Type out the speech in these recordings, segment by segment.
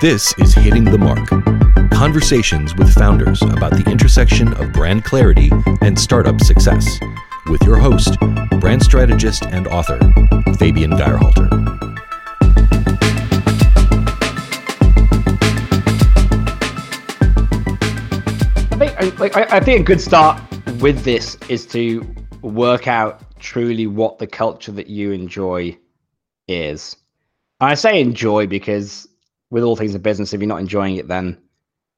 This is Hitting the Mark conversations with founders about the intersection of brand clarity and startup success. With your host, brand strategist and author, Fabian Geyrhalter. I think, a good start with this is to work out truly what the culture that you enjoy is. I say enjoy because with all things in business, if you're not enjoying it, then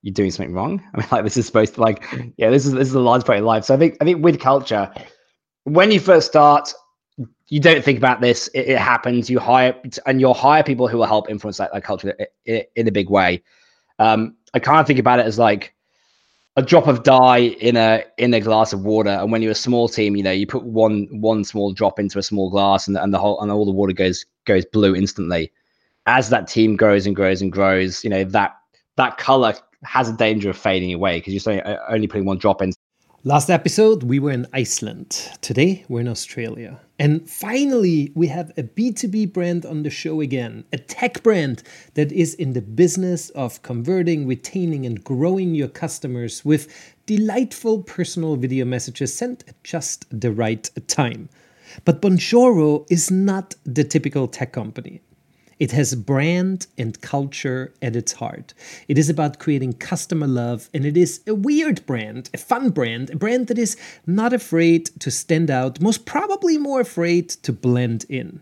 you're doing something wrong. I mean, like this is supposed to like, yeah, this is this is the large part of life. So I think I think with culture, when you first start, you don't think about this. It, it happens. You hire and you'll hire people who will help influence that, that culture in, in, a big way. Um, I kind of think about it as like a drop of dye in a in a glass of water. And when you're a small team, you know, you put one one small drop into a small glass, and, and the whole and all the water goes goes blue instantly. As that team grows and grows and grows, you know that that color has a danger of fading away because you're uh, only putting one drop in. Last episode, we were in Iceland. Today, we're in Australia. And finally, we have a B2B brand on the show again, a tech brand that is in the business of converting, retaining, and growing your customers with delightful personal video messages sent at just the right time. But Bonjoro is not the typical tech company. It has brand and culture at its heart. It is about creating customer love, and it is a weird brand, a fun brand, a brand that is not afraid to stand out, most probably more afraid to blend in.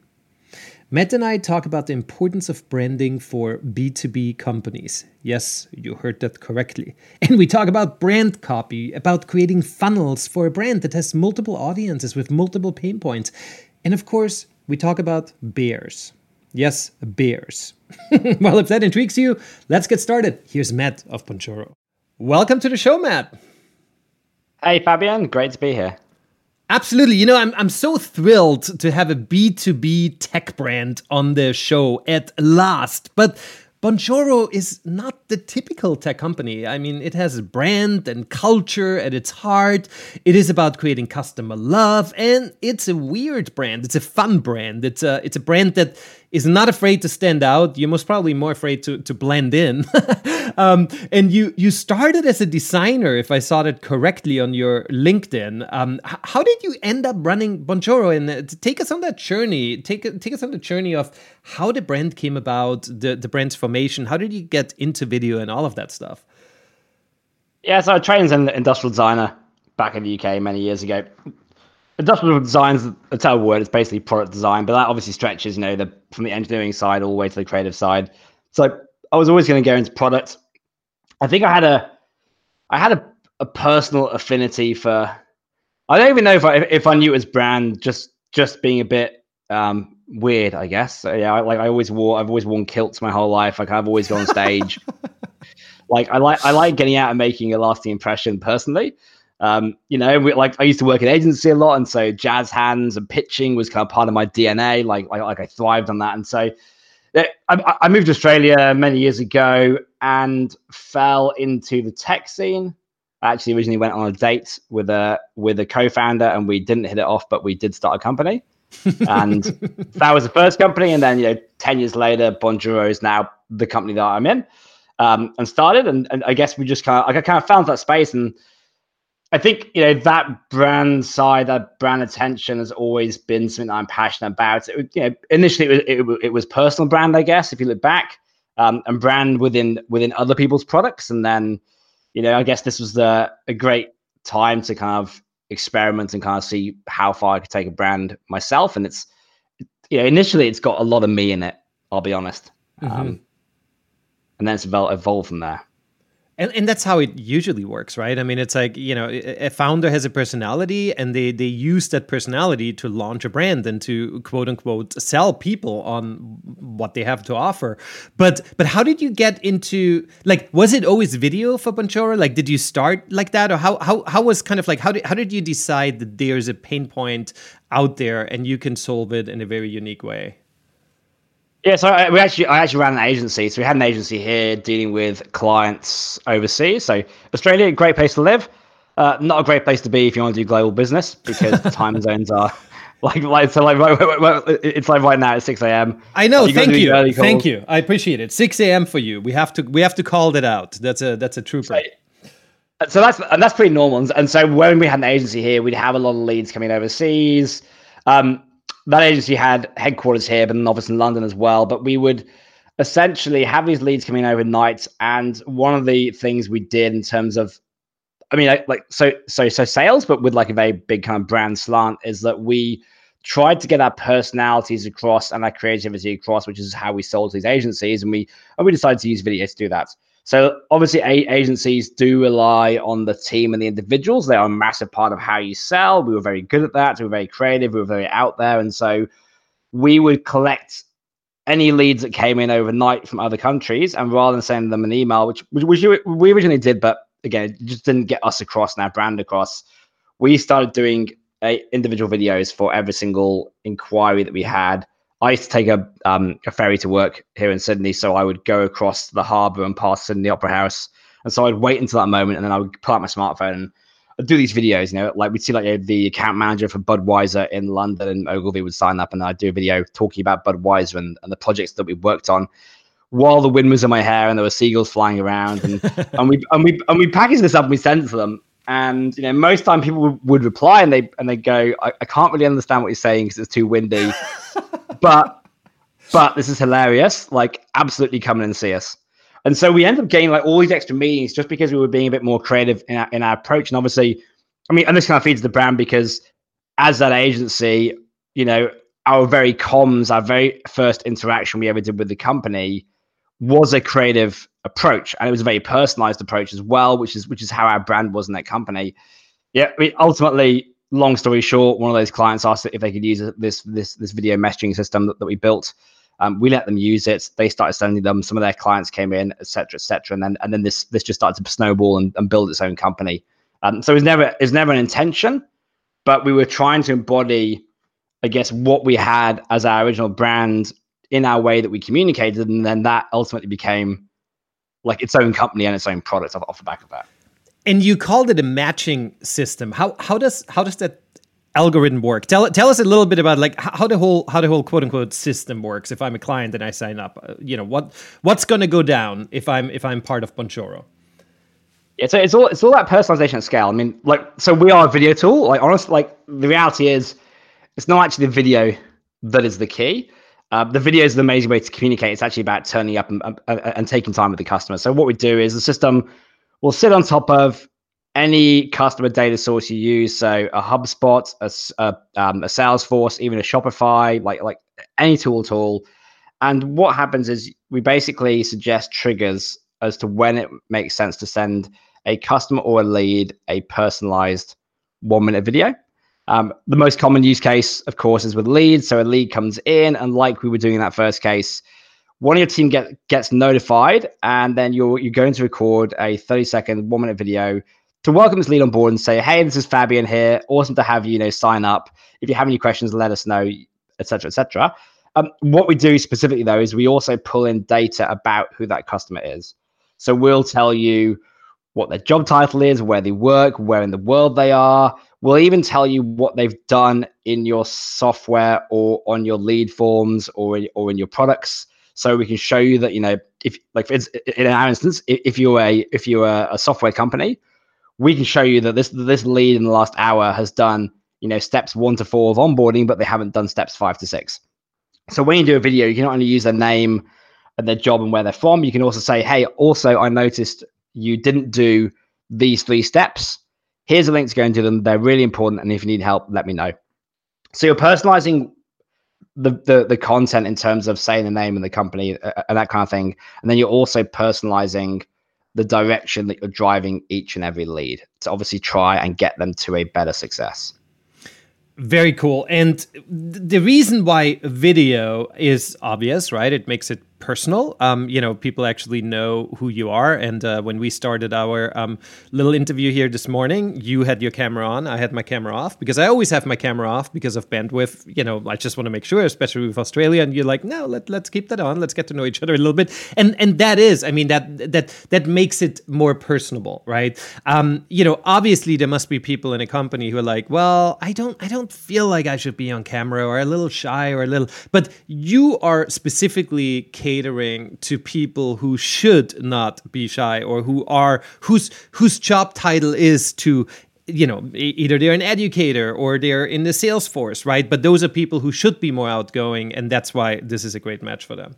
Matt and I talk about the importance of branding for B2B companies. Yes, you heard that correctly. And we talk about brand copy, about creating funnels for a brand that has multiple audiences with multiple pain points. And of course, we talk about bears. Yes, beers. well, if that intrigues you, let's get started. Here's Matt of Bonjoro. Welcome to the show, Matt. Hey, Fabian. Great to be here. Absolutely. You know, I'm, I'm so thrilled to have a B2B tech brand on the show at last. But Bonjoro is not the typical tech company. I mean, it has a brand and culture at its heart. It is about creating customer love, and it's a weird brand. It's a fun brand. It's a it's a brand that is not afraid to stand out. You're most probably more afraid to, to blend in. um, and you you started as a designer, if I saw that correctly on your LinkedIn. Um, how did you end up running Bonjoro? And uh, take us on that journey. Take take us on the journey of how the brand came about, the the brand's formation. How did you get into video and all of that stuff? Yeah, so I trained as an industrial designer back in the UK many years ago industrial design is a terrible word. It's basically product design, but that obviously stretches, you know, the from the engineering side all the way to the creative side. So I was always going to go into product. I think I had a, I had a, a personal affinity for. I don't even know if I if I knew it was brand, just just being a bit um, weird, I guess. So, yeah, I, like I always wore, I've always worn kilts my whole life. Like I've always gone on stage. like I like I like getting out and making a lasting impression personally. Um, you know, we, like I used to work in agency a lot, and so jazz hands and pitching was kind of part of my DNA. Like, like, like I thrived on that, and so I, I moved to Australia many years ago and fell into the tech scene. I actually originally went on a date with a with a co-founder, and we didn't hit it off, but we did start a company. and that was the first company, and then you know, ten years later, Bonjoro is now the company that I'm in, um, and started. And, and I guess we just kind of, like, I kind of found that space and I think you know that brand side, that brand attention has always been something that I'm passionate about. It, you know, initially it was, it, it was personal brand, I guess, if you look back, um, and brand within within other people's products, and then you know, I guess this was the a great time to kind of experiment and kind of see how far I could take a brand myself. And it's you know, initially it's got a lot of me in it. I'll be honest, mm-hmm. um, and then it's evolved from there. And, and that's how it usually works, right? I mean, it's like, you know, a founder has a personality and they, they use that personality to launch a brand and to quote unquote sell people on what they have to offer. But but how did you get into like was it always video for Bonjoro? Like did you start like that? Or how how how was kind of like how did how did you decide that there's a pain point out there and you can solve it in a very unique way? Yeah, so I, we actually I actually ran an agency. So we had an agency here dealing with clients overseas. So Australia, great place to live. Uh, not a great place to be if you want to do global business because the time zones are Like, like so, like it's like right now at six a.m. I know. You thank you. Thank you. I appreciate it. Six a.m. for you. We have to. We have to call that out. That's a. That's a trooper. So, so that's and that's pretty normal. And so when we had an agency here, we'd have a lot of leads coming overseas. Um, that agency had headquarters here, but an office in London as well. But we would essentially have these leads coming overnight. And one of the things we did in terms of I mean, like, like so, so, so sales, but with like a very big kind of brand slant, is that we tried to get our personalities across and our creativity across, which is how we sold these agencies, and we and we decided to use video to do that. So obviously, agencies do rely on the team and the individuals. They are a massive part of how you sell. We were very good at that. We were very creative. We were very out there, and so we would collect any leads that came in overnight from other countries, and rather than sending them an email, which which, we originally did, but again, it just didn't get us across and our brand across. We started doing a, individual videos for every single inquiry that we had. I used to take a um, a ferry to work here in Sydney, so I would go across the harbour and past Sydney Opera House, and so I'd wait until that moment, and then I would pull out my smartphone and I'd do these videos. You know, like we'd see like you know, the account manager for Budweiser in London and Ogilvy would sign up, and I'd do a video talking about Budweiser and, and the projects that we worked on while the wind was in my hair and there were seagulls flying around. And and we and we and we packaged this up and we sent it to them and you know most time people would, would reply and they and they go I, I can't really understand what you're saying because it's too windy. But but this is hilarious. Like absolutely come in and see us. And so we ended up getting like all these extra meetings just because we were being a bit more creative in our, in our approach. And obviously i mean and this kind of feeds the brand because as that agency you know our very comms our very first interaction we ever did with the company was a creative approach and it was a very personalized approach as well which is which is how our brand was in that company. Yeah mean, ultimately long story short one of those clients asked if they could use this this this video messaging system that, that we built. Um, we let them use it. They started sending them some of their clients came in etc etc and then and then this this just started to snowball and, and build its own company. Um, so it's never it's never an intention but we were trying to embody i guess what we had as our original brand in our way that we communicated, and then that ultimately became like its own company and its own product off, off the back of that. And you called it a matching system. How how does how does that algorithm work? Tell tell us a little bit about like how the whole how the whole quote unquote system works. If I'm a client and I sign up, uh, you know what what's going to go down if I'm if I'm part of Bonjoro. Yeah, so it's all it's all that personalization at scale. I mean, like so we are a video tool. Like honestly, like the reality is, it's not actually the video that is the key. Uh, the video is an amazing way to communicate. It's actually about turning up and, and, and, taking time with the customer. So what we do is the system will sit on top of any customer data source you use. So a HubSpot, a, a, um, a Salesforce, even a Shopify, like like any tool at all. And what happens is we basically suggest triggers as to when it makes sense to send a customer or a lead a personalized one minute video. Um, the most common use case, of course, is with leads. So a lead comes in, and like we were doing in that first case, one of your team get, gets notified, and then you're you're going to record a 30 second, one minute video to welcome this lead on board and say, "Hey, this is Fabian here. Awesome to have you. You know, sign up. If you have any questions, let us know, etc., etc." Um, what we do specifically though is we also pull in data about who that customer is. So we'll tell you what their job title is, where they work, where in the world they are, We'll even tell you what they've done in your software or on your lead forms or in, or in your products. So we can show you that you know if like in our instance, if you're a if you're a software company, we can show you that this this lead in the last hour has done you know steps one to four of onboarding, but they haven't done steps five to six. So when you do a video, you can not only use their name and their job and where they're from, you can also say, hey, also I noticed you didn't do these three steps Here's a link to go into them. They're really important. And if you need help, let me know. So you're personalizing the, the, the content in terms of saying the name of the company uh, uh, and that kind of thing. And then you're also personalizing the direction that you're driving each and every lead to obviously try and get them to a better success. Very cool. And the reason why video is obvious, right? It makes it personal. Um, you know, people actually know who you are. And uh, when we started our um, little interview here this morning, you had your camera on, I had my camera off because I always have my camera off because of bandwidth. You know, I just want to make sure, especially with Australia. And you're like, no, let let's keep that on. Let's get to know each other a little bit. And and that is, I mean, that that that makes it more personable, right? Um, you know, obviously there must be people in a company who are like, well, I don't I don't feel like I should be on camera or a little shy or a little, but you are specifically catering to people who should not be shy or who are whose whose job title is to you know either they're an educator or they're in the sales force right? But those are people who should be more outgoing and that's why this is a great match for them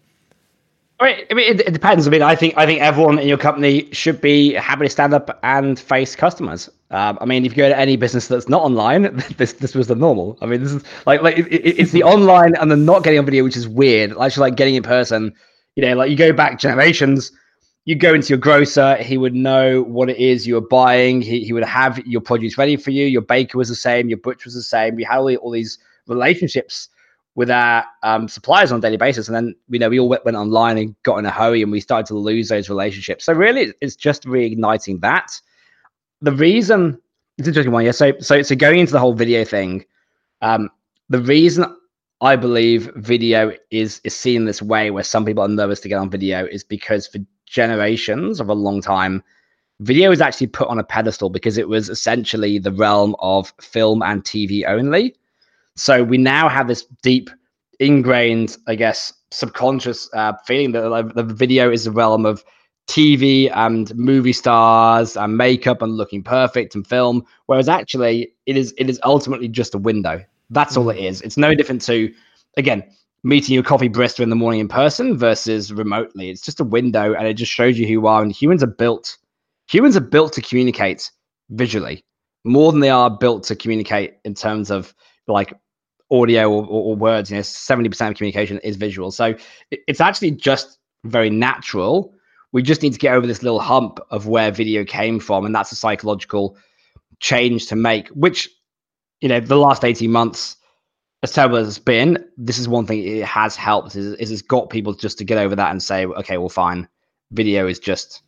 I mean, it, it, depends. I mean, I think I think everyone in your company should be happy to stand up and face customers. Um, I mean, if you go to any business that's not online, this this was the normal. I mean, this is like like it, it's the online and the not getting on video, which is weird. Actually, like getting in person. You know, like you go back generations. You go into your grocer, he would know what it is you were buying. He, he would have your produce ready for you. Your baker was the same. Your butcher was the same. You had all, all these relationships with our um, suppliers on a daily basis. And then, you know, we all went, went online and got in a hurry and we started to lose those relationships. So really, it's just reigniting that. The reason it's interesting one, yeah. So, so, so going into the whole video thing, um, the reason I believe video is is seen this way, where some people are nervous to get on video, is because for generations of a long time, video was actually put on a pedestal because it was essentially the realm of film and TV only. So we now have this deep, ingrained, I guess, subconscious uh, feeling that like, the video is the realm of TV and movie stars and makeup and looking perfect and film, whereas actually it is it is ultimately just a window. That's all it mm. It's no different to, again, meeting your coffee barista in the morning in person versus remotely. It's just a window and it just shows you who you are. And humans are built, humans are built to communicate visually more than they are built to communicate in terms of like audio or, or, or words. You know, seventy percent of communication is visual, so it, it's actually just very natural. We just need to get over this little hump of where video came from, and that's a psychological change to make. Which, you know, the last eighteen months, as terrible as it's been, this is one thing it has helped. Is, is it's got people just to get over that and say, okay, well, fine, video is just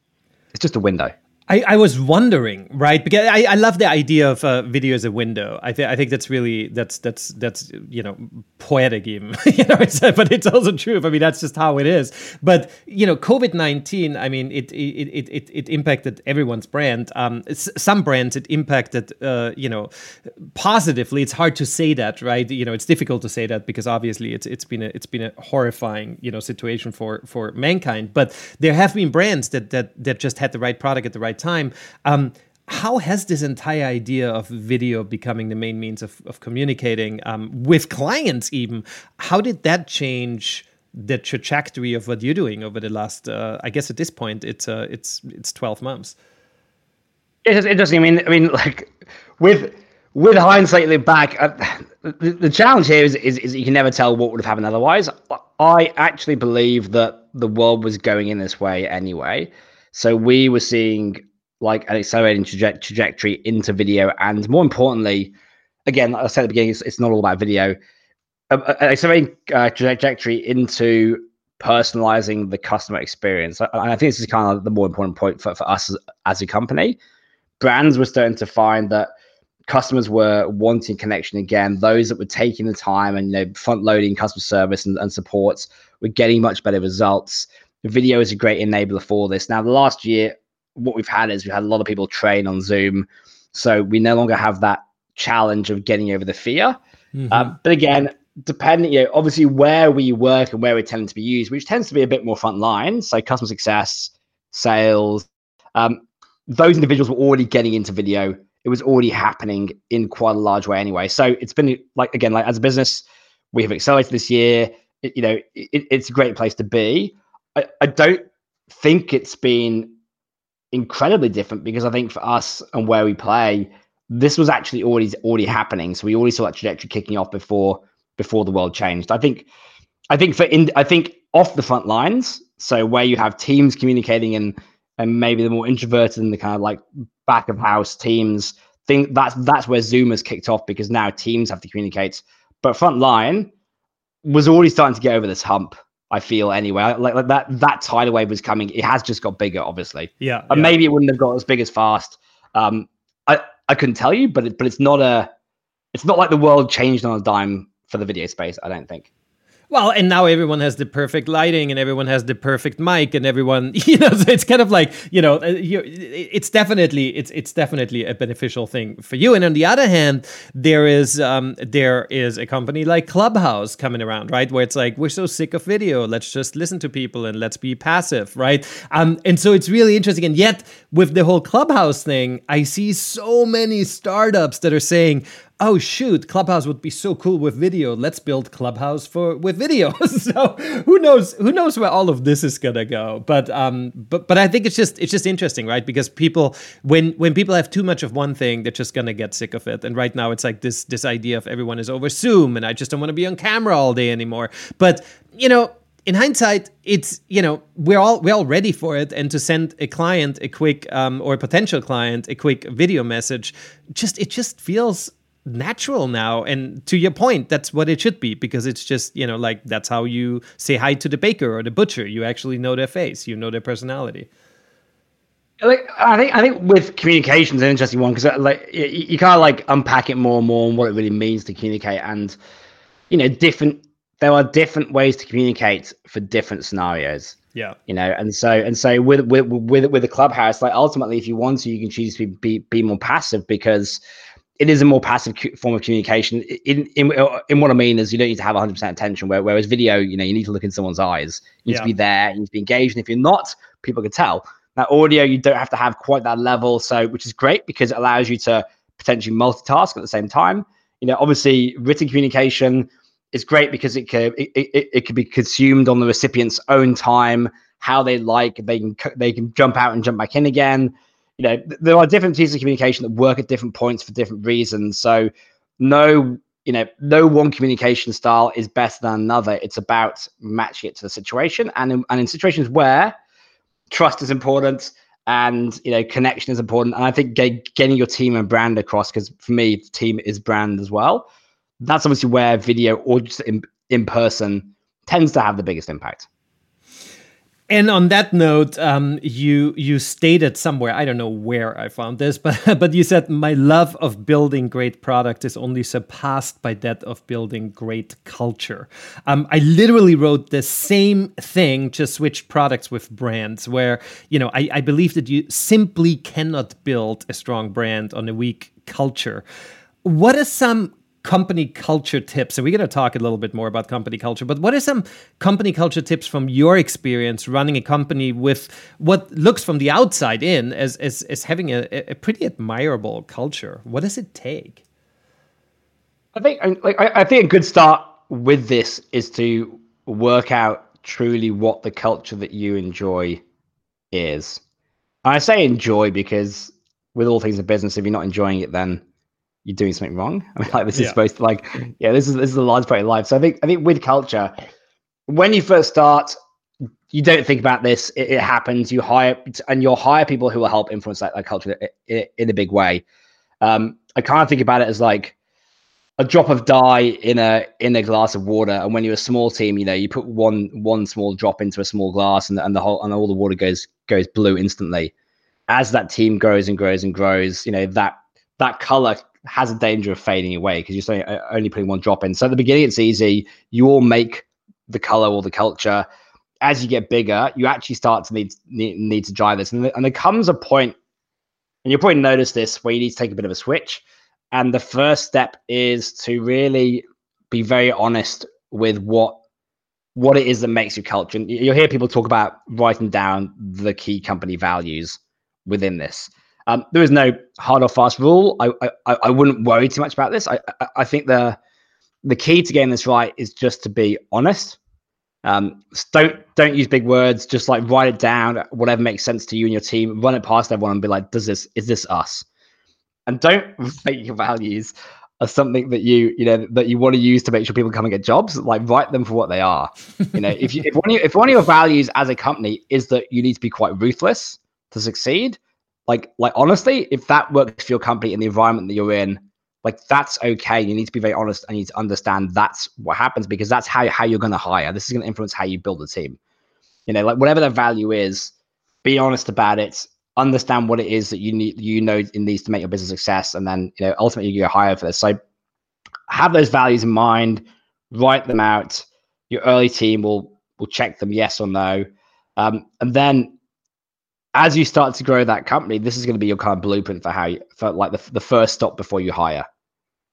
it's just a window. I, I was wondering, right? Because I, I love the idea of uh, video as a window. I think I think that's really that's that's that's you know poetic even, you know. It's, but it's also true. I mean, that's just how it is. But you know, COVID nineteen. I mean, it it, it it impacted everyone's brand. Um, some brands it impacted, uh, you know, positively. It's hard to say that, right? You know, it's difficult to say that because obviously it's it's been a it's been a horrifying you know situation for for mankind. But there have been brands that that that just had the right product at the right right time. Um, how has this entire idea of video becoming the main means of, of communicating um, with clients even how did that change the trajectory of what you're doing over the last uh, i guess at this point it's uh, it's it's 12 months? It's interesting. I mean i mean like with with hindsight back uh, the, the, challenge here is, is, is you can never tell what would have happened otherwise. I actually believe that the world was going in this way anyway so we were seeing like an accelerating traje- trajectory into video, and more importantly, again, like I said at the beginning, it's, it's not all about video. An accelerating uh, trajectory into personalizing the customer experience. And I think this is kind of the more important point for, for us as, as a company. Brands were starting to find that customers were wanting connection again. Those that were taking the time and you know front loading customer service and, and supports were getting much better results video is a great enabler for this. Now, the last year, what we've had is we've had a lot of people train on Zoom. So we no longer have that challenge of getting over the fear. Mm-hmm. Um, but again, depending, you know, obviously where we work and where we tend to be used, which tends to be a bit more frontline. So customer success, sales, um, those individuals were already getting into video. It was already happening in quite a large way anyway. So it's been like, again, like as a business, we have accelerated this year. It, you know, it, it's a great place to be. I, I don't think it's been incredibly different because I think for us and where we play, this was actually already already happening. So we already saw that trajectory kicking off before before the world changed. I think I think for in I think off the front lines, so where you have teams communicating and and maybe the more introverted and the kind of like back of house teams, think that's that's where Zoom has kicked off because now teams have to communicate. But front line was already starting to get over this hump I feel anyway. Like, like that that tidal wave was coming. It has just got bigger, obviously. Yeah. And yeah. maybe it wouldn't have got as big as fast. Um, I I couldn't tell you, but it, but it's not a it's not like the world changed on a dime for the video space. I don't think. Well, and now everyone has the perfect lighting, and everyone has the perfect mic, and everyone, you know, so it's kind of like, you know, uh, it's definitely, it's it's definitely a beneficial thing for you. And on the other hand, there is um, there is a company like Clubhouse coming around, right, where it's like we're so sick of video, let's just listen to people and let's be passive, right? Um, and so it's really interesting. And yet, with the whole Clubhouse thing, I see so many startups that are saying, oh shoot clubhouse would be so cool with video. Let's build clubhouse for with video. So who knows who knows where all of this is gonna go. But um but but i think it's just it's just interesting right? Because people when when people have too much of one thing they're just gonna get sick of it. And right now it's like this this idea of everyone is over zoom and i just don't want to be on camera all day anymore. But you know in hindsight, it's you know we're all we're all ready for it, and to send a client a quick um, or a potential client a quick video message, just it just feels natural now. And to your point that's what it should be because it's just you know like that's how you say hi to the baker or the butcher. You actually know their face. You know their personality. Like i think i think with communication is an interesting one because uh, like you, you kind of like unpack it more and more and what it really means to communicate. And you know different there are different ways to communicate for different scenarios. Yeah. You know and so and so with with with, with the clubhouse like ultimately if you want to you can choose to be, be more passive because it is a more passive form of communication. In, in uh, in what I mean is you don't need to have 100 percent attention. Whereas video, you know, you need to look in someone's eyes. You need yeah. to be there. You need to be engaged. And if you're not, people can tell. Now, audio, you don't have to have quite that level. So, which is great because it allows you to potentially multitask at the same time. You know, obviously, written communication is great because it could it, it, it could be consumed on the recipient's own time, how they like. They can they can jump out and jump back in again you know, there are different pieces of communication that work at different points for different reasons. So no, you know, no one communication style is better than another. It's about matching it to the situation. And in, and in situations where trust is important and you know connection is important and i think get, getting your team and brand across because for me team is brand as well that's obviously where video or just in, in person tends to have the biggest impact and on that note, um, you you stated somewhere I don't know where I found this, but but you said my love of building great product is only surpassed by that of building great culture. Um, I literally wrote the same thing, just switched products with brands. Where you know I, I believe that you simply cannot build a strong brand on a weak culture. What are some company culture tips. And we're going to talk a little bit more about company culture, but what are some company culture tips from your experience running a company with what looks from the outside in as, as, as having a, a pretty admirable culture? What does it take? I think like I, I think a good start with this is to work out truly what the culture that you enjoy is. I say enjoy because with all things in business, if you're not enjoying it, then you're doing something wrong. I mean, like this is yeah. supposed to like, yeah, this is this is a large part of life. So I think I think with culture, when you first start, you don't think about this. It, it happens. You hire and you'll hire people who will help influence that, that culture in, in, a big way. Um, I kind of think about it as like a drop of dye in a in a glass of water. And when you're a small team, you know, you put one one small drop into a small glass, and, and the whole and all the water goes goes blue instantly. As that team grows and grows and grows, you know that that color has a danger of fading away because you're only putting one drop in. So at the beginning, it's easy. You all make the color or the culture. As you get bigger, you actually start to need need, need to drive this, and, and there comes a point, and you'll probably notice this where you need to take a bit of a switch. And the first step is to really be very honest with what what it is that makes your culture. And you'll hear people talk about writing down the key company values within this. Um, there is no hard or fast rule. I, I, I wouldn't worry too much about this. I, I, I think the the key to getting this right is just to be honest. Um, don't don't use big words. Just like write it down, whatever makes sense to you and your team. Run it past everyone and be like, "Does this is this us?" And don't make your values as something that you you know that you want to use to make sure people come and get jobs. Like write them for what they are. you know, if you if one of your, if one of your values as a company is that you need to be quite ruthless to succeed, like like honestly, if that works for your company and the environment that you're in, like that's okay. You need to be very honest and you need to understand that's what happens because that's how, how you're going to hire. This is going to influence how you build a team. You know, like whatever the value is, be honest about it. Understand what it is that you need, you know, it needs to make your business success, and then you know ultimately you get hired for this. So have those values in mind, write them out. Your early team will will check them yes or no, um, and then as you start to grow that company, this is going to be your kind of blueprint for how you for like the the first stop before you hire.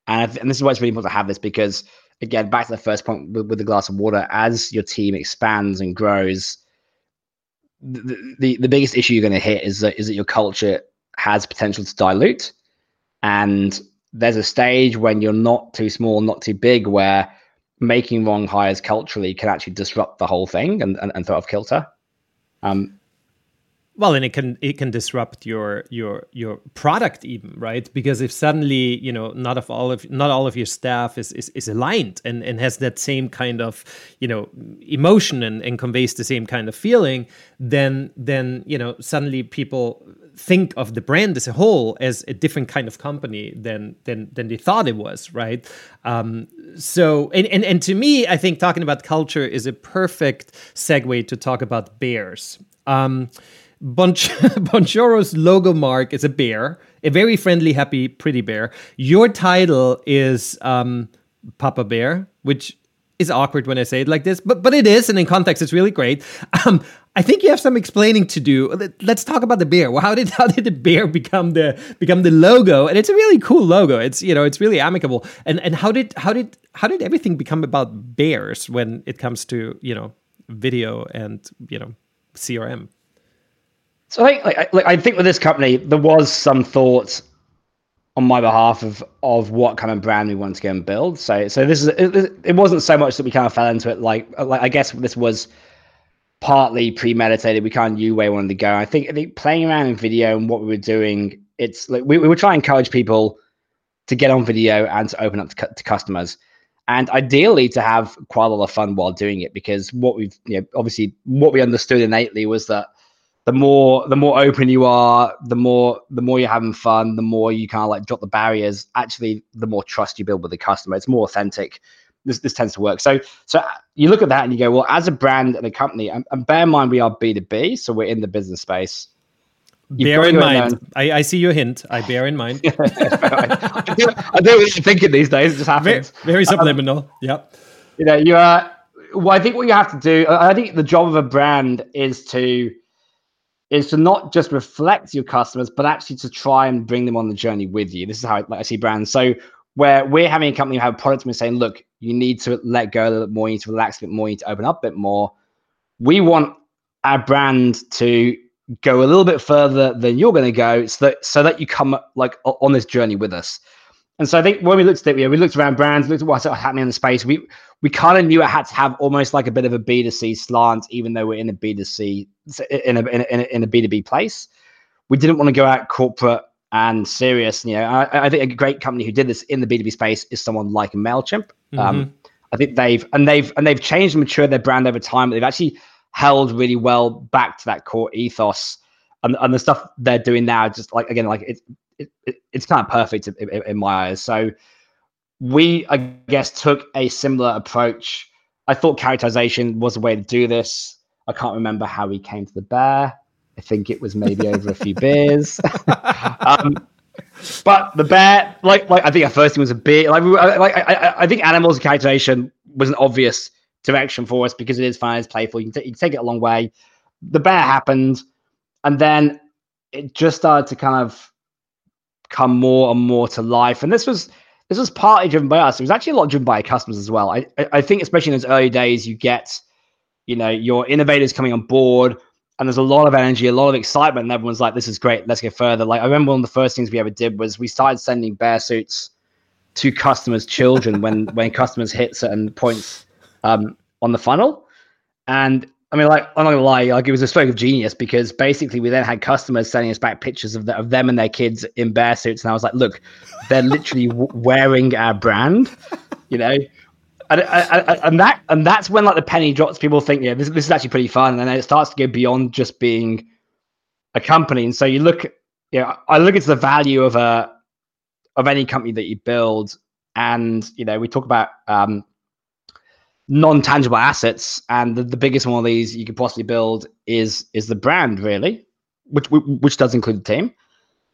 And, and this is why it's really important to have this because again, back to the first point with, with the glass of water, as your team expands and grows, the, the, the biggest issue you're going to hit is that is that your culture has potential to dilute, and there's a stage when you're not too small, not too big, where making wrong hires culturally can actually disrupt the whole thing and, and, and throw off kilter. Um, well and it can it can disrupt your your your product even right? Because if suddenly you know not of all of not all of your staff is is, is aligned and and has that same kind of you know emotion and, and conveys the same kind of feeling then then you know suddenly people think of the brand as a whole as a different kind of company than than than they thought it was right? Um, so and, and and to me i think talking about culture is a perfect segue to talk about bears. Um, Bonch- Bonjoro's logo mark is a bear, a very friendly, happy, pretty bear. Your title is um, Papa Bear, which is awkward when I say it like this, but but it is, and in context, it's really great. Um, I think you have some explaining to do. Let's talk about the bear. Well, how did how did the bear become the become the logo? And it's a really cool logo. It's you know it's really amicable. And and how did how did how did everything become about bears when it comes to you know video and you know CRM? So I think, like, I think with this company, there was some thought on my behalf of of what kind of brand we wanted to go and build. So, so this is it, it wasn't so much that we kind of fell into it. Like, like I guess this was partly premeditated. We kind of knew where we wanted to go. I think I think playing around in video and what we were doing, it's like we, we were trying to encourage people to get on video and to open up to, to customers and ideally to have quite a lot of fun while doing it because what we've you know obviously what we understood innately was that the more the more open you are, the more the more you're having fun, the more you kind of like drop the barriers. Actually, the more trust you build with the customer. It's more authentic. This this tends to work. So so you look at that and you go, well, as a brand and a company, and, and bear in mind we are B two B, so we're in the business space. bear in mind. I, I, see your hint. I bear in mind. I, do, I do what you're thinking these days. It just happens. Very, very subliminal. Um, yep. You know, you are. Uh, well, I think what you have to do. I think the job of a brand is to is to not just reflect your customers, but actually to try and bring them on the journey with you. This is how I, like, I see brands. So where we're having a company have a product and saying, look, you need to let go a little bit more, you need to relax a bit more, you need to open up a bit more. We want our brand to go a little bit further than you're going to go so that so that you come like on this journey with us. And so I think when we looked at it, we looked around brands, looked at what's happening in the space. We we kind of knew it had to have almost like a bit of a B2C slant, even though we're in a B2C in a in a, in a B2B place. We didn't want to go out corporate and serious. You know, I, I, think a great company who did this in the B2B space is someone like Mailchimp. Mm-hmm. Um, I think they've and they've and they've changed and matured their brand over time. But they've actually held really well back to that core ethos. And, and the stuff they're doing now, just like again, like it's it, it, it's kind of perfect in, in, in my eyes. So we, I guess, took a similar approach. I thought characterization was a way to do this. I can't remember how we came to the bear. I think it was maybe over a few beers. um, but the bear, like, like I think our first thing was a beer. Like, like I, I think animals characterization was an obvious direction for us because it is fun, it's playful. You can, t- you can take it a long way. The bear happened, and then it just started to kind of come more and more to life. And this was this was partly driven by us. It was actually a lot driven by customers as well. I I think especially in those early days, you get you know your innovators coming on board. And there's a lot of energy, a lot of excitement, and everyone's like, "This is great. Let's go further." Like I remember one of the first things we ever did was we started sending bear suits to customers' children when when customers hit certain points um, on the funnel, and I mean, like, I'm not gonna lie, like it was a stroke of genius because basically we then had customers sending us back pictures of, the, of them and their kids in bear suits, and I was like, look, they're literally w- wearing our brand, you know, and, and, and, that and that's when like the penny drops. People think, yeah, this this is actually pretty fun, and then it starts to go beyond just being a company. And so you look, yeah, you know, I look at the value of a of any company that you build. And you know, we talk about um, non-tangible assets, and the, the biggest one of these you could possibly build is is the brand, really, which which does include the team.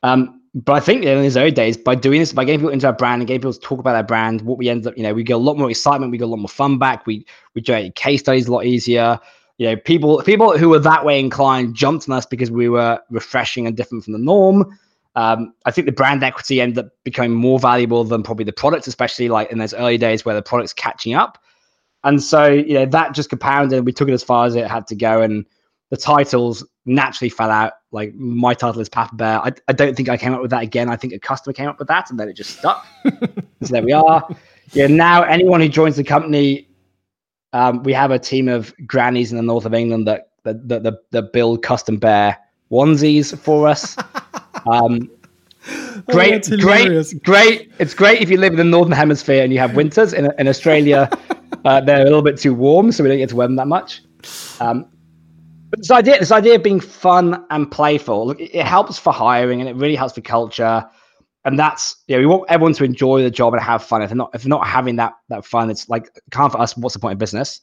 Um, but I think in these early days, by doing this, by getting people into our brand and getting people to talk about our brand, what we end up, you know, we get a lot more excitement, we get a lot more fun back, we we generate case studies a lot easier. You know, people people who were that way inclined jumped on us because we were refreshing and different from the norm. Um, I think the brand equity ended up becoming more valuable than probably the product, especially like in those early days where the product's catching up. And so, you know, that just compounded. We took it as far as it had to go, and the titles naturally fell out. Like my title is Papa Bear. I, I don't think I came up with that again. I think a customer came up with that, and then it just stuck. so there we are. Yeah. Now anyone who joins the company, um, we have a team of grannies in the north of England that that that, that, that build custom bear onesies for us. Um, great, oh, great, great. It's great if you live in the northern hemisphere and you have winters. In, in Australia, uh, they're a little bit too warm, so we don't get to wear them that much. Um, but this idea, this idea of being fun and playful, look, it helps for hiring and it really helps for culture. And that's know, we want everyone to enjoy the job and have fun. If they're not if they're not having that that fun, it's like can't for us. What's the point of business?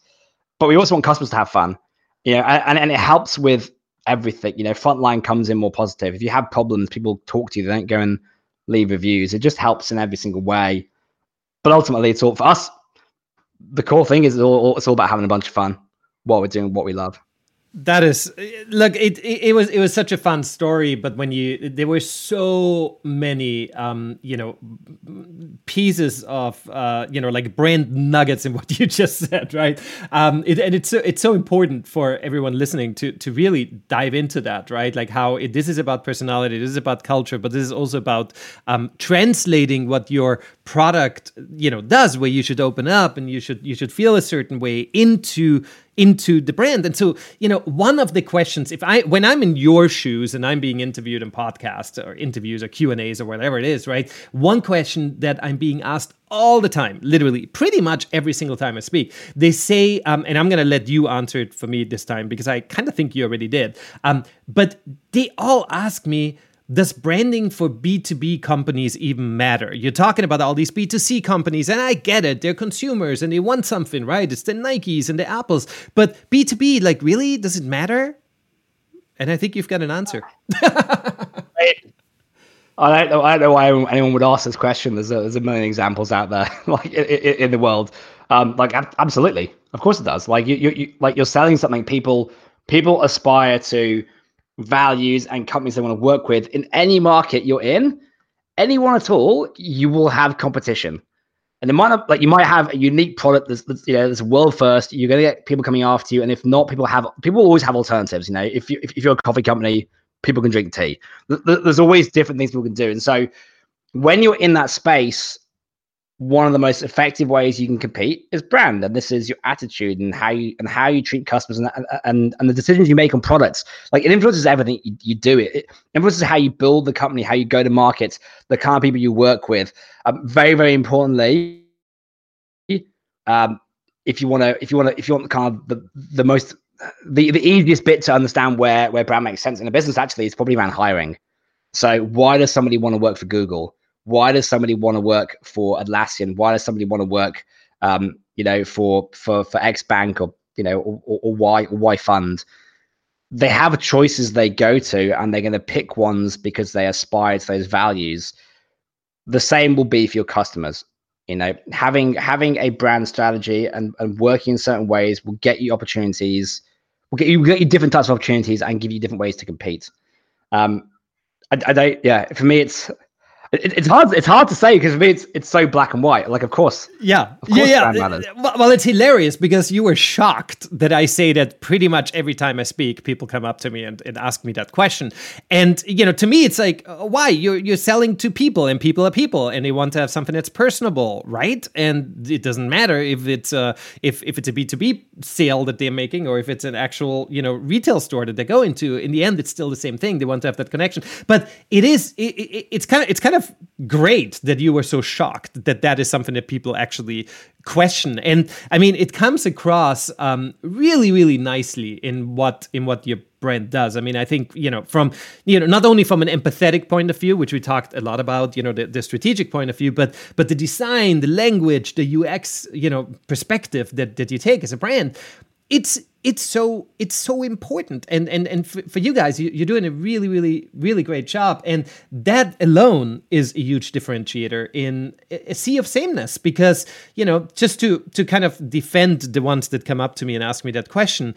But we also want customers to have fun. You know, and, and it helps with everything. You know, frontline comes in more positive. If you have problems, people talk to you. They don't go and leave reviews. It just helps in every single way. But ultimately, it's all for us. The core thing is it's all, it's all about having a bunch of fun while we're doing what we love. That is look it, it, it was it was such a fun story but when you there were so many um you know pieces of uh you know like brand nuggets in what you just said right um it, and it's so it's so important for everyone listening to to really dive into that right like how it, this is about personality this is about culture but this is also about um translating what your product you know does where you should open up and you should you should feel a certain way into into the brand. And so, you know, one of the questions, if I when I'm in your shoes and I'm being interviewed in podcasts or interviews or Q and A's or whatever it is, right? One question that I'm being asked all the time, literally, pretty much every single time I speak, they say, um, and I'm gonna let you answer it for me this time because I kind of think you already did. Um, but they all ask me does branding for B2B companies even matter? You're talking about all these B2C companies, and I get it. They're consumers and they want something, right? It's the Nikes and the Apples. But B2B, like, really? Does it matter? And I think you've got an answer. I don't know. I don't know why anyone would ask this question. There's a, there's a million examples out there, like in, in, the world. Um, like absolutely, of course it does. Like you, you, you, like you're selling something. People, people aspire to values and companies they want to work with in any market you're in, anyone at all, you will have competition. And it might not like you might have a unique product that's, that's you know that's world first. You're gonna get people coming after you, and if not, people have people always have alternatives. You know, if you if, if you're a coffee company, people can drink tea. There's always different things people can do, and so when you're in that space, one of the most effective ways you can compete is brand and this is your attitude and how you and how you treat customers and and, and the decisions you make on products. Like it influences everything you, you do. It, it influences how you build the company how you go to market the kind of people you work with. Um, very very importantly um, if you want to if you want to if you want the kind of the, the most the, the easiest bit to understand where where brand makes sense in a business actually is probably around hiring. So why does somebody want to work for google why does somebody want to work for Atlassian? Why does somebody want to work, um, you know, for for for X Bank or you know or, or, or Y or Y Fund? They have choices they go to, and they're going to pick ones because they aspire to those values. The same will be for your customers. You know, having having a brand strategy and, and working in certain ways will get you opportunities. Will get you will get you different types of opportunities and give you different ways to compete. Um, I, I don't. Yeah, for me, it's it, it's hard. It's hard to say because it's it's so black and white. Like, of course, yeah, of course yeah, yeah. Well, it's hilarious because you were shocked that I say that pretty much every time I speak, people come up to me and, and ask me that question. And you know, to me, it's like, uh, why you're you're selling to people, and people are people, and they want to have something that's personable, right? And it doesn't matter if it's a if if it's a B two B sale that they're making or if it's an actual you know retail store that they go into. In the end, it's still the same thing. They want to have that connection, but it is it, it, it's kind of it's kind of of great that you were so shocked that that is something that people actually question. And I mean, it comes across um, really, really nicely in what in what your brand does. I mean, I think you know from you know not only from an empathetic point of view, which we talked a lot about, you know, the, the strategic point of view, but but the design, the language, the UX, you know, perspective that that you take as a brand. It's it's so it's so important. And and and for, for you guys you, are doing a really really really great job. And that alone is a huge differentiator in a sea of sameness because you know just to to kind of defend the ones that come up to me and ask me that question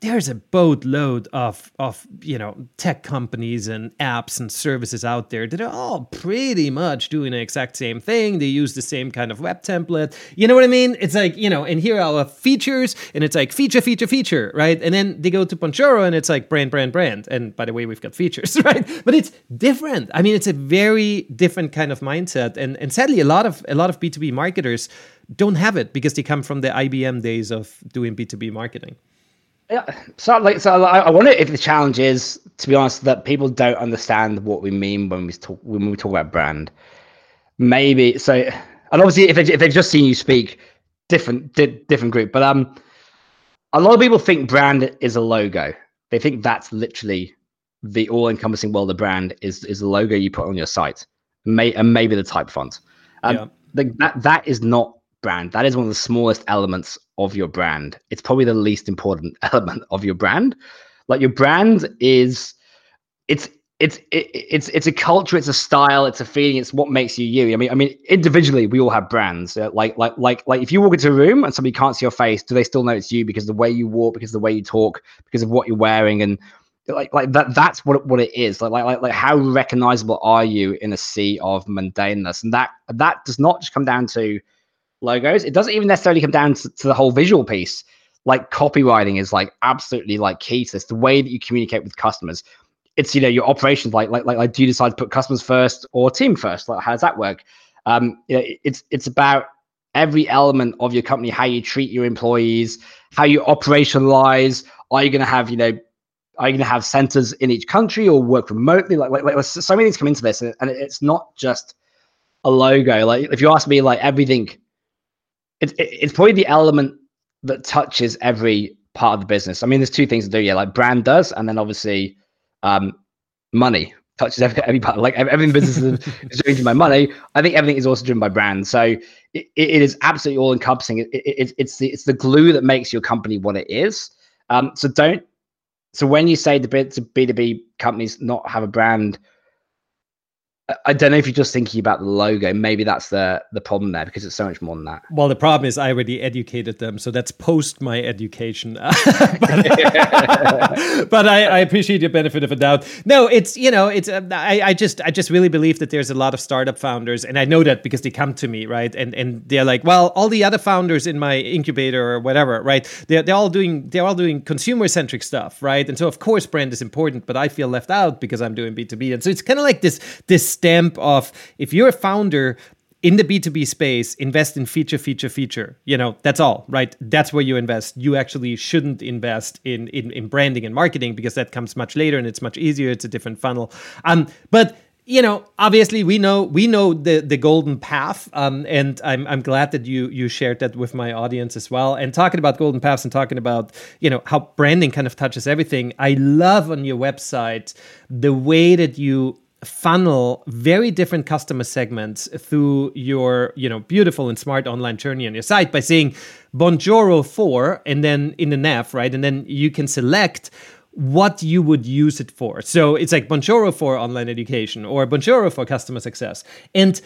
there's a boatload of of you know tech companies and apps and services out there that are all pretty much doing the exact same thing. They use the same kind of web template. You know what I mean? It's like you know, and here are our features, and it's like feature, feature, feature, right? And then they go to Bonjoro, and it's like brand, brand, brand. And by the way, we've got features, right? But it's different. I mean, it's a very different kind of mindset, and and sadly, a lot of a lot of B two B marketers don't have it because they come from the IBM days of doing B two B marketing. Yeah, so like, so I wonder if the challenge is, to be honest, that people don't understand what we mean when we talk when we talk about brand. Maybe so, and obviously, if they, if they've just seen you speak, different di- different group. But um, a lot of people think brand is a logo. They think that's literally the all-encompassing world of brand is is the logo you put on your site, may and maybe the type font. Um, yeah. the, that that is not brand. That is one of the smallest elements of your brand. It's probably the least important element of your brand. Like your brand is it's it's it, it's it's a culture, it's a style, it's a feeling, it's what makes you you. I mean, I mean, individually, we all have brands. Like like like like if you walk into a room and somebody can't see your face, do they still know it's you because of the way you walk, because the way you talk, because of what you're wearing, and like like that that's what what it is. Like like like how recognizable are you in a sea of mundaneness? And that that does not just come down to logos. It doesn't even necessarily come down to, to the whole visual piece. Like copywriting is like absolutely like key to this. The way that you communicate with customers. It's you know your operations like like like, like do you decide to put customers first or team first? Like how does that work? Um, you know, it's it's about every element of your company, how you treat your employees, how you operationalize. Are you going to have you know are you going to have centers in each country or work remotely? Like, like, like so many things come into this, and it's not just a logo. Like, if you ask me, like everything it's it's probably the element that touches every part of the business. I mean, there's two things to do. Yeah, like brand does, and then obviously um, money touches every, every part. Like everything business is, driven by money. I think everything is also driven by brand. So it, it is absolutely all encompassing. It, it, it's the it's the glue that makes your company what it is. Um, so don't. So when you say the B two B companies not have a brand I don't know if you're just thinking about the logo. Maybe that's the the problem there because it's so much more than that. Well, the problem is I already educated them, so that's post my education. but, but I, I, appreciate your benefit of a doubt. No, it's you know, it's uh, I, I just I just really believe that there's a lot of startup founders, and I know that because they come to me, right? And and they're like, well, all the other founders in my incubator or whatever, right? They're they're all doing they're all doing consumer centric stuff, right? And so of course brand is important, but I feel left out because I'm doing B two B, and so it's kind of like this this stamp of if you're a founder in the B2B space, invest in feature, feature, feature. You know, that's all, right? That's where you invest. You actually shouldn't invest in in, in branding and marketing because that comes much later and it's much easier. It's a different funnel. Um, but you know, obviously we know we know the the golden path, um, and I'm I'm glad that you you shared that with my audience as well. And talking about golden paths and talking about you know how branding kind of touches everything. I love on your website the way that you funnel very different customer segments through your you know beautiful and smart online journey on your site by saying bonjoro for and then in the nav right? And then you can select what you would use it for. So it's like bonjoro for online education or bonjoro for customer success. And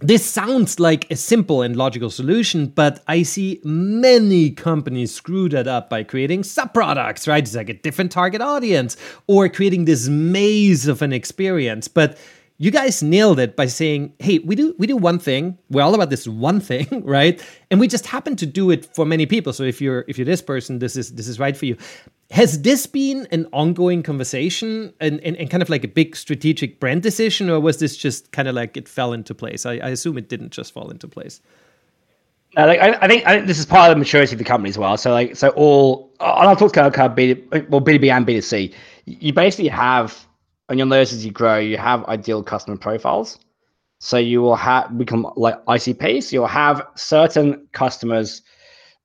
this sounds like a simple and logical solution, but I see many companies screw that up by creating subproducts, right? It's like a different target audience or creating this maze of an experience. But you guys nailed it by saying, "Hey, we do we do one thing. We're all about this one thing, right? And we just happen to do it for many people. So if you're if you're this person, this is this is right for you." Has this been an ongoing conversation and, and, and kind of like a big strategic brand decision, or was this just kind of like it fell into place? I, I assume it didn't just fall into place. Uh, like, I, I, think I think this is part of the maturity of the company as well. So like so all and I'll talk about B well B two B and B two C. You basically have and you'll notice as you grow, you have ideal customer profiles. So you will have become like ICP. So you'll have certain customers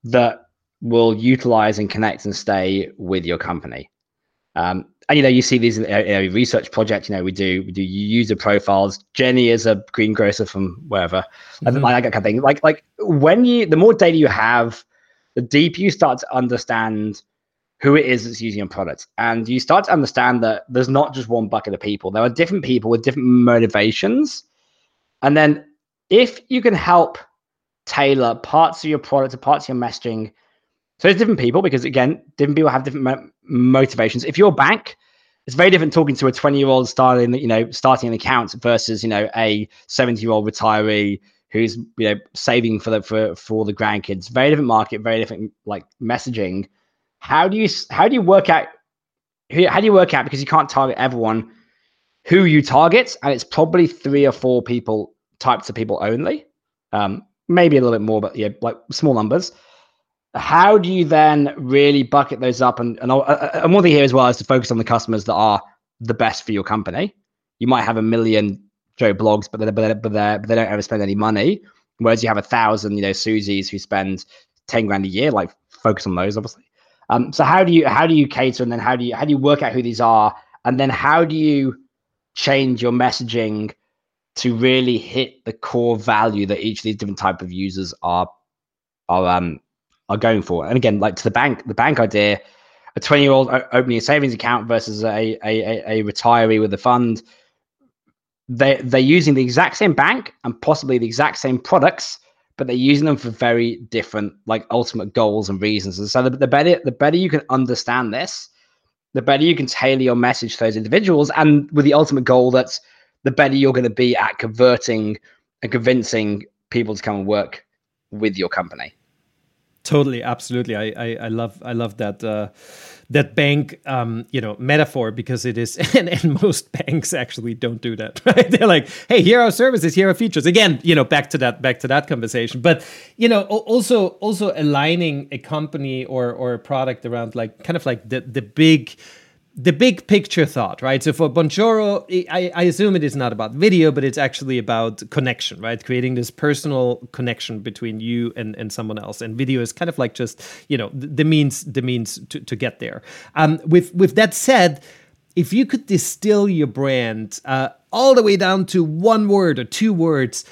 that will utilize and connect and stay with your company. Um, and you know, you see these in research project. You know, we do we do user profiles. Jenny is a greengrocer from wherever, mm-hmm. like that kind of thing. Like like when you the more data you have, the deeper you start to understand who it is that's using your product, and you start to understand that there's not just one bucket of people. There are different people with different motivations, and then if you can help tailor parts of your product or parts of your messaging so there's different people because again, different people have different mo- motivations. If you're a bank, it's very different talking to a 20 year old starting, you know, starting an account versus you know a 70 year old retiree who's you know saving for the for for the grandkids. Very different market, very different like messaging. How do you how do you work out? How do you work out because you can't target everyone who you target, and it's probably three or four people types of people only. Um, maybe a little bit more, but yeah, like small numbers how do you then really bucket those up? And, and, and one thing here as well is to focus on the customers that are the best for your company. You might have a million Joe Bloggs, but they but but, but they don't ever spend any money. Whereas you have a thousand, you know, Susies who spend ten grand a year. Like focus on those, obviously. Um, so how do you how do you cater, and then how do you how do you work out who these are, and then how do you change your messaging to really hit the core value that each of these different type of users are are um are going for. And again, like to the bank, the bank idea, a 20 year old opening a savings account versus a, a, a, retiree with a fund, they, they're using the exact same bank and possibly the exact same products, but they're using them for very different, like ultimate goals and reasons. And so the, the better, the better you can understand this, the better you can tailor your message to those individuals. And with the ultimate goal, that's the better you're going to be at converting and convincing people to come and work with your company. Totally, absolutely. I, I, I love I love that uh, that bank um, you know metaphor because it is and, and most banks actually don't do that. Right? They're like, hey, here are services, here are features. Again, you know, back to that back to that conversation. But you know, also also aligning a company or or a product around like kind of like the the big the big picture thought, right? So for Bonjoro, I, I, assume it is not about video, but it's actually about connection, right? Creating this personal connection between you and, and someone else. And video is kind of like just, you know, the, means the means to, to get there. Um, with with that said, if you could distill your brand uh, all the way down to one word or two words,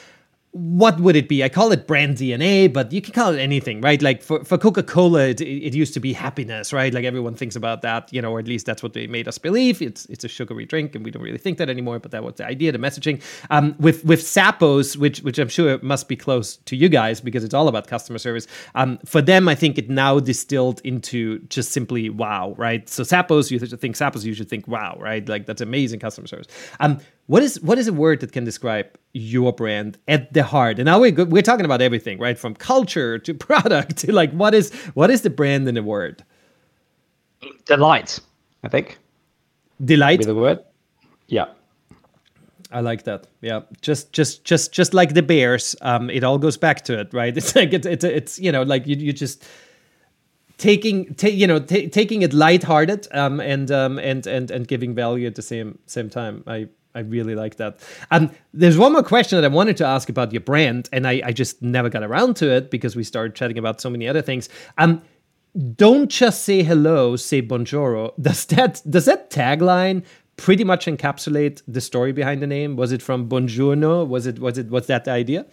what would it be? I call it brand DNA, but you can call it anything, right? Like for, for Coca Cola, it, it used to be happiness, right? Like everyone thinks about that, you know, or at least that's what they made us believe. It's it's a sugary drink, and we don't really think that anymore. But that was the idea, the messaging. Um, with with Zappos, which which I'm sure must be close to you guys because it's all about customer service. Um, for them, I think it now distilled into just simply wow, right? So Zappos, you think Zappos, you should think wow, right? Like that's amazing customer service. Um, what is what is a word that can describe your brand at the heart? And now we're we're talking about everything, right? From culture to product to like what is what is the brand in a word? Delight, I think. Delight. With the word. Yeah. I like that. Yeah, just just just just like the bears, um, it all goes back to it, right? It's like it's it's, it's you know like you you just taking ta- you know t- taking it lighthearted um, and um, and and and giving value at the same same time. I I really like that. And um, there's one more question that I wanted to ask about your brand, and I, I just never got around to it because we started chatting about so many other things. Um, don't just say hello, say bonjoro. Does that does that tagline pretty much encapsulate the story behind the name? Was it from Buongiorno? Was it was it was that the idea?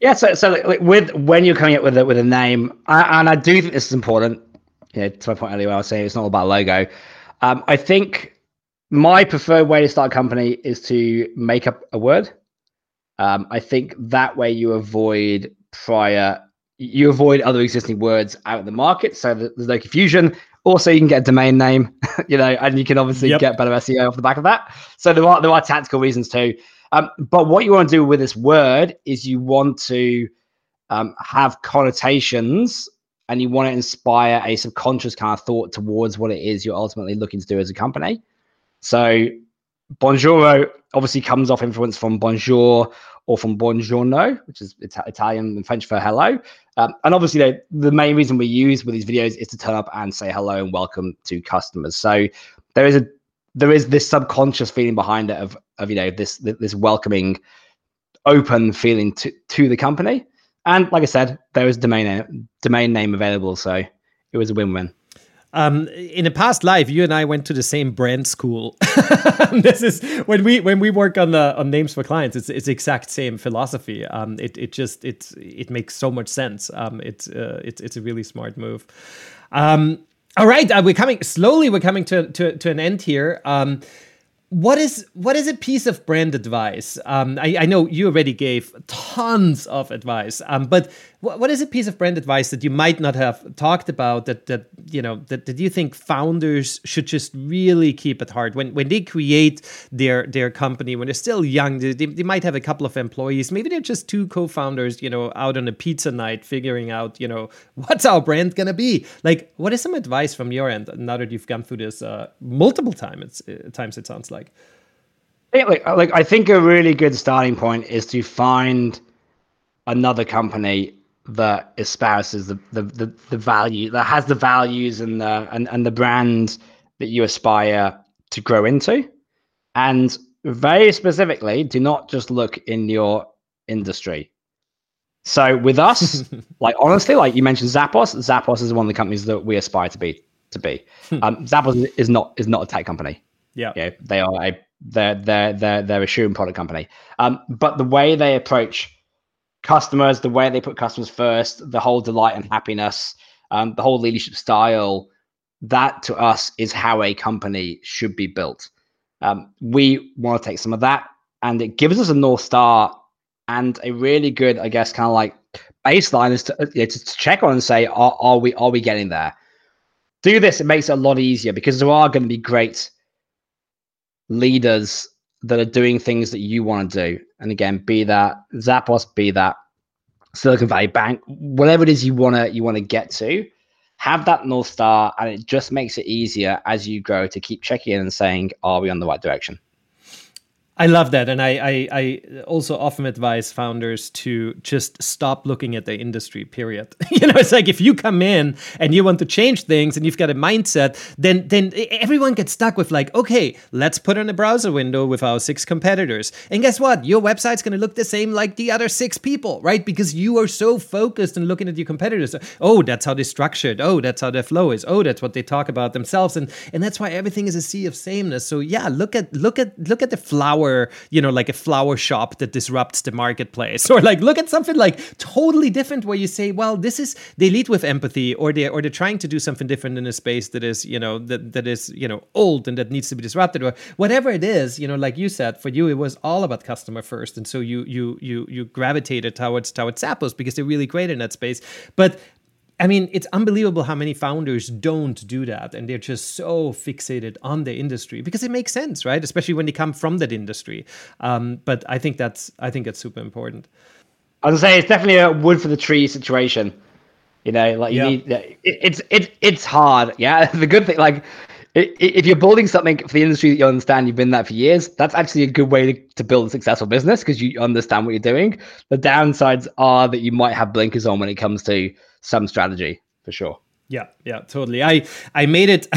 Yeah, so so like with when you're coming up with a with a name, I, and I do think this is important. Know, to my point earlier, I was saying it's not all about logo. Um, I think my preferred way to start a company is to make up a word. Um, I think that way you avoid prior, you avoid other existing words out of the market, so there's no confusion. Also, you can get a domain name, you know, and you can obviously yep. get better SEO off the back of that. So there are there are tactical reasons too. Um, but what you want to do with this word is you want to um, have connotations and you want to inspire a subconscious kind of thought towards what it is you're ultimately looking to do as a company. So Bonjoro obviously comes off influence from bonjour or from buongiorno, which is Italian and French for hello. Um, and obviously, the, main reason we use with these videos is to turn up and say hello and welcome to customers. So there is a there is this subconscious feeling behind it of of you know this this welcoming open feeling to to the company. And like I said, there was domain domain name available, so it was a win win. Um, in a past life, you and I went to the same brand school. this is when we when we work on the on names for clients. It's it's exact same philosophy. Um, it it just it it makes so much sense. Um, it's uh, it's it's a really smart move. Um, all right, uh, we're coming slowly. We're coming to to, to an end here. Um, what is what is a piece of brand advice? Um, I, I, know you already gave tons of advice, um, but what, what is a piece of brand advice that you might not have talked about that that you know that, that you think founders should just really keep at heart? When when they create their their company when they're still young they, they might have a couple of employees. Maybe they're just two co-founders you know out on a pizza night figuring out you know what's our brand gonna be? Like what is some advice from your end now that you've gone through this uh, multiple times uh, times it sounds like? Like, like I think a really good starting point is to find another company that espouses the, the, the, the value that has the values and the and, and the brand that you aspire to grow into. And very specifically, do not just look in your industry. So with us, like honestly, like you mentioned Zappos, Zappos is one of the companies that we aspire to be to be. Hmm. um, Zappos is not is not a tech company. Yeah. yeah they are a they're they're they're they're a shoe and product company. Um, but the way they approach customers, the way they put customers first, the whole delight and happiness, um, the whole leadership style, that to us is how a company should be built. Um, we want to take some of that and it gives us a North Star and a really good, I guess, kind of like baseline is to, you know, to, check on and say, are, are we are we getting there? Do this, it makes it a lot easier because there are going to be great leaders that are doing things that you want to do. And again, be that Zappos, be that Silicon Valley Bank, whatever it is you wanna you wanna get to, have that north star, and it just makes it easier as you grow to keep checking in and saying, "Are we on the right direction?" I love that. And I, I, I, also often advise founders to just stop looking at the industry, period. you know, it's like if you come in and you want to change things and you've got a mindset, then then everyone gets stuck with like, okay, let's put on a browser window with our six competitors. And guess what? Your website's gonna look the same like the other six people, right? Because you are so focused on looking at your competitors. Oh, that's how they're structured. Oh, that's how their flow is. Oh, that's what they talk about themselves. And and that's why everything is a sea of sameness. So yeah, look at look at look at the flower flower, you know, like a flower shop that disrupts the marketplace. Or like look at something like totally different where you say, well, this is they lead with empathy or they or they're trying to do something different in a space that is, you know, that that is, you know, old and that needs to be disrupted or whatever it is, you know, like you said, for you it was all about customer first. And so you you you you gravitated towards towards Zappos because they're really great in that space. But I mean, it's unbelievable how many founders don't do that. And they're just so fixated on the industry because it makes sense, right? Especially when they come from that industry. Um, but I think that's I think that's super important. I was say it's definitely a wood for the tree situation. You know, like you yeah. need it, it's it, it's hard. Yeah. the good thing, like if you're building something for the industry that you understand, you've been there for years, that's actually a good way to, to build a successful business because you understand what you're doing. The downsides are that you might have blinkers on when it comes to some strategy for sure. Yeah, yeah, totally. I I made it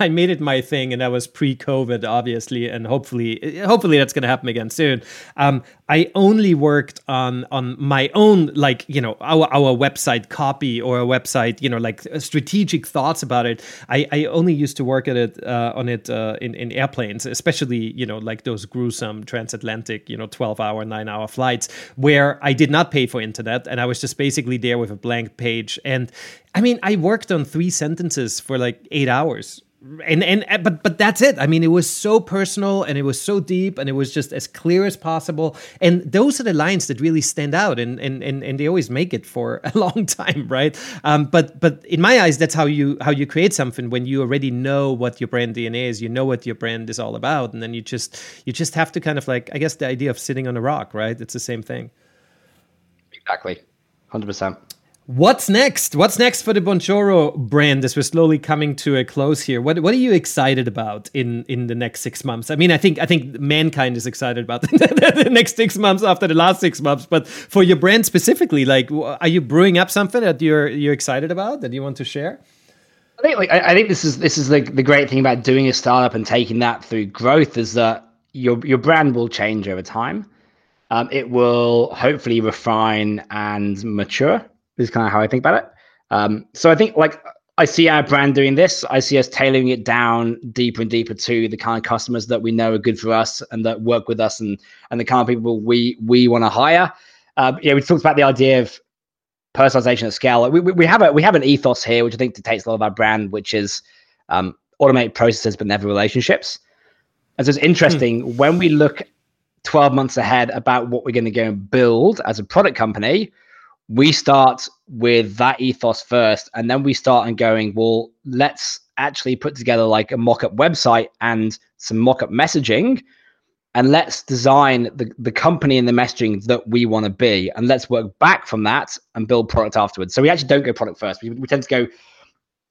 I made it my thing, and that was pre-COVID, obviously, and hopefully hopefully that's going to happen again soon. Um, I only worked on on my own, like you know, our our website copy or a website, you know, like strategic thoughts about it. I I only used to work at it uh, on it uh, in in airplanes, especially you know like those gruesome transatlantic, you know, twelve hour, nine hour flights where I did not pay for internet, and I was just basically there with a blank page and I mean, I worked on three sentences for like eight hours. And and but but that's it. I mean, it was so personal and it was so deep and it was just as clear as possible. And those are the lines that really stand out and and and, and they always make it for a long time, right? Um, but but in my eyes, that's how you how you create something when you already know what your brand DNA is, you know what your brand is all about, and then you just you just have to kind of like I guess the idea of sitting on a rock, right? It's the same thing. Exactly, hundred percent. What's next? What's next for the Bonjoro brand as we're slowly coming to a close here? What what are you excited about in in the next six months? I mean, I think I think mankind is excited about the next six months after the last six months. But for your brand specifically, like, are you brewing up something that you're you're excited about that you want to share? I think like I, think this is this is the the great thing about doing a startup and taking that through growth is that your your brand will change over time. Um, it will hopefully refine and mature. Is kind of how I think about it. Um, so I think like I see our brand doing this. I see us tailoring it down deeper and deeper to the kind of customers that we know are good for us and that work with us and and the kind of people we we want to hire. Uh, yeah, we talked about the idea of personalization at scale. We, we, we have a we have an ethos here, which I think dictates a lot of our brand, which is um, automate processes but never relationships. And so it's interesting hmm. when we look 12 months ahead about what we're going to go and build as a product company we start with that ethos first and then we start and going well let's actually put together like a mock-up website and some mock-up messaging and let's design the, the company and the messaging that we want to be and let's work back from that and build product afterwards. So we actually don't go product first. We, we tend to go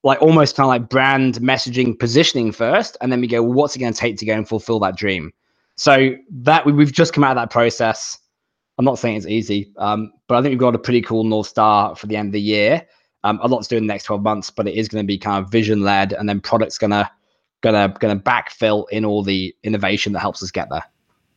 like almost kind of like brand messaging positioning first and then we go well, what's it going to take to go and fulfill that dream? So that we, we've just come out of that process I'm not saying it's easy, um, but I think we've got a pretty cool North Star for the end of the year. Um, a lot to do in the next 12 months, but it is going to be kind of vision led, and then products gonna gonna gonna backfill in all the innovation that helps us get there.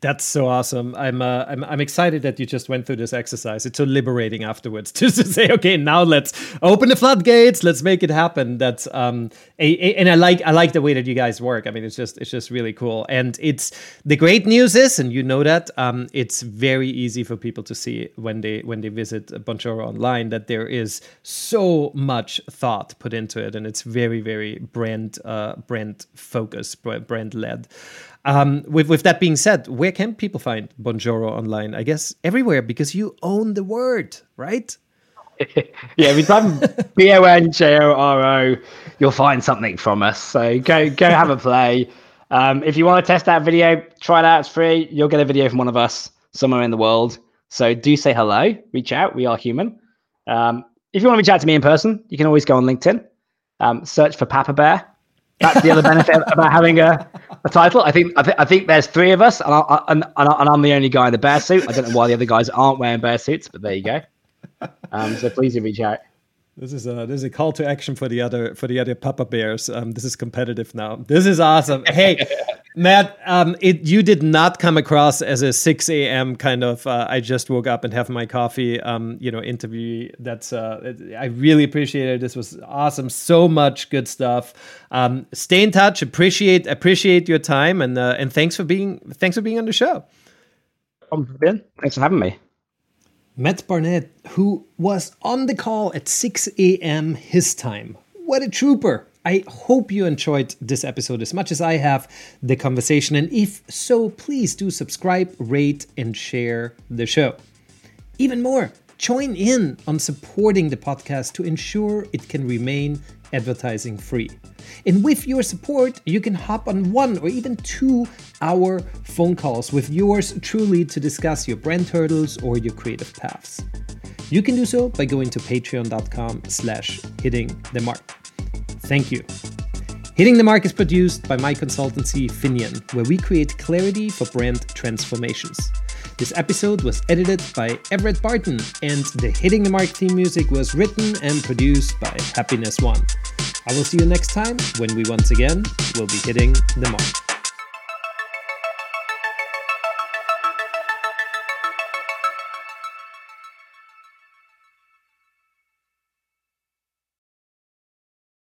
That's so awesome. I'm, uh, I'm I'm excited that you just went through this exercise. It's so liberating afterwards just to say, okay, now let's open the floodgates. Let's make it happen. That's um, a, a, and I like I like the way that you guys work. I mean, it's just it's just really cool. And it's the great news is, and you know that um, it's very easy for people to see when they when they visit Bonjoro online that there is so much thought put into it, and it's very very brand uh, brand focused, brand led. Um, with with that being said, where can people find Bonjoro online? I guess everywhere because you own the word, right? yeah, every time B O N J O R O, you'll find something from us. So go go have a play. Um, if you want to test that video, try it out. It's free. You'll get a video from one of us somewhere in the world. So do say hello. Reach out. We are human. Um, if you want to reach out to me in person, you can always go on LinkedIn. Um, search for Papa Bear. That's the other benefit about having a, a title. I think I, th- I think there's three of us, and, I, and, and I'm the only guy in the bear suit. I don't know why the other guys aren't wearing bear suits, but there you go. Um, so please reach out. This is a this is a call to action for the other for the other Papa Bears. Um, this is competitive now. This is awesome. Hey, Matt, um, it you did not come across as a 6 a.m. kind of. Uh, I just woke up and have my coffee. Um, you know, interview. That's uh, I really appreciate it. This was awesome. So much good stuff. Um, stay in touch. Appreciate appreciate your time and uh, and thanks for being thanks for being on the show. Um, ben, thanks for having me. Matt Barnett, who was on the call at 6 a.m. his time. What a trooper! I hope you enjoyed this episode as much as I have the conversation. And if so, please do subscribe, rate, and share the show. Even more, join in on supporting the podcast to ensure it can remain advertising free. And with your support, you can hop on one or even two hour phone calls with yours truly to discuss your brand hurdles or your creative paths. You can do so by going to patreon.com slash hitting the mark. Thank you. Hitting the Mark is produced by my consultancy Finien, where we create clarity for brand transformations. This episode was edited by Everett Barton, and the Hitting the Mark theme music was written and produced by Happiness One. I will see you next time when we once again will be hitting the mark.